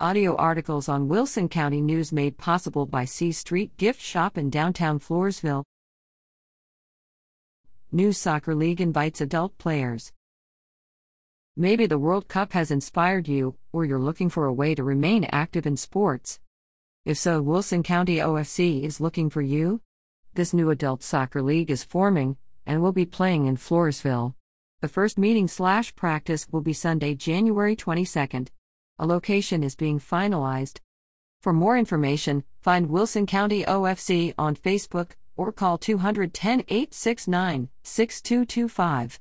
Audio articles on Wilson County News made possible by C Street Gift Shop in downtown Floresville. News Soccer League invites adult players. Maybe the World Cup has inspired you, or you're looking for a way to remain active in sports. If so, Wilson County OFC is looking for you. This new adult soccer league is forming and will be playing in Floresville. The first meeting slash practice will be Sunday, January 22nd. A location is being finalized. For more information, find Wilson County OFC on Facebook or call 210 869 6225.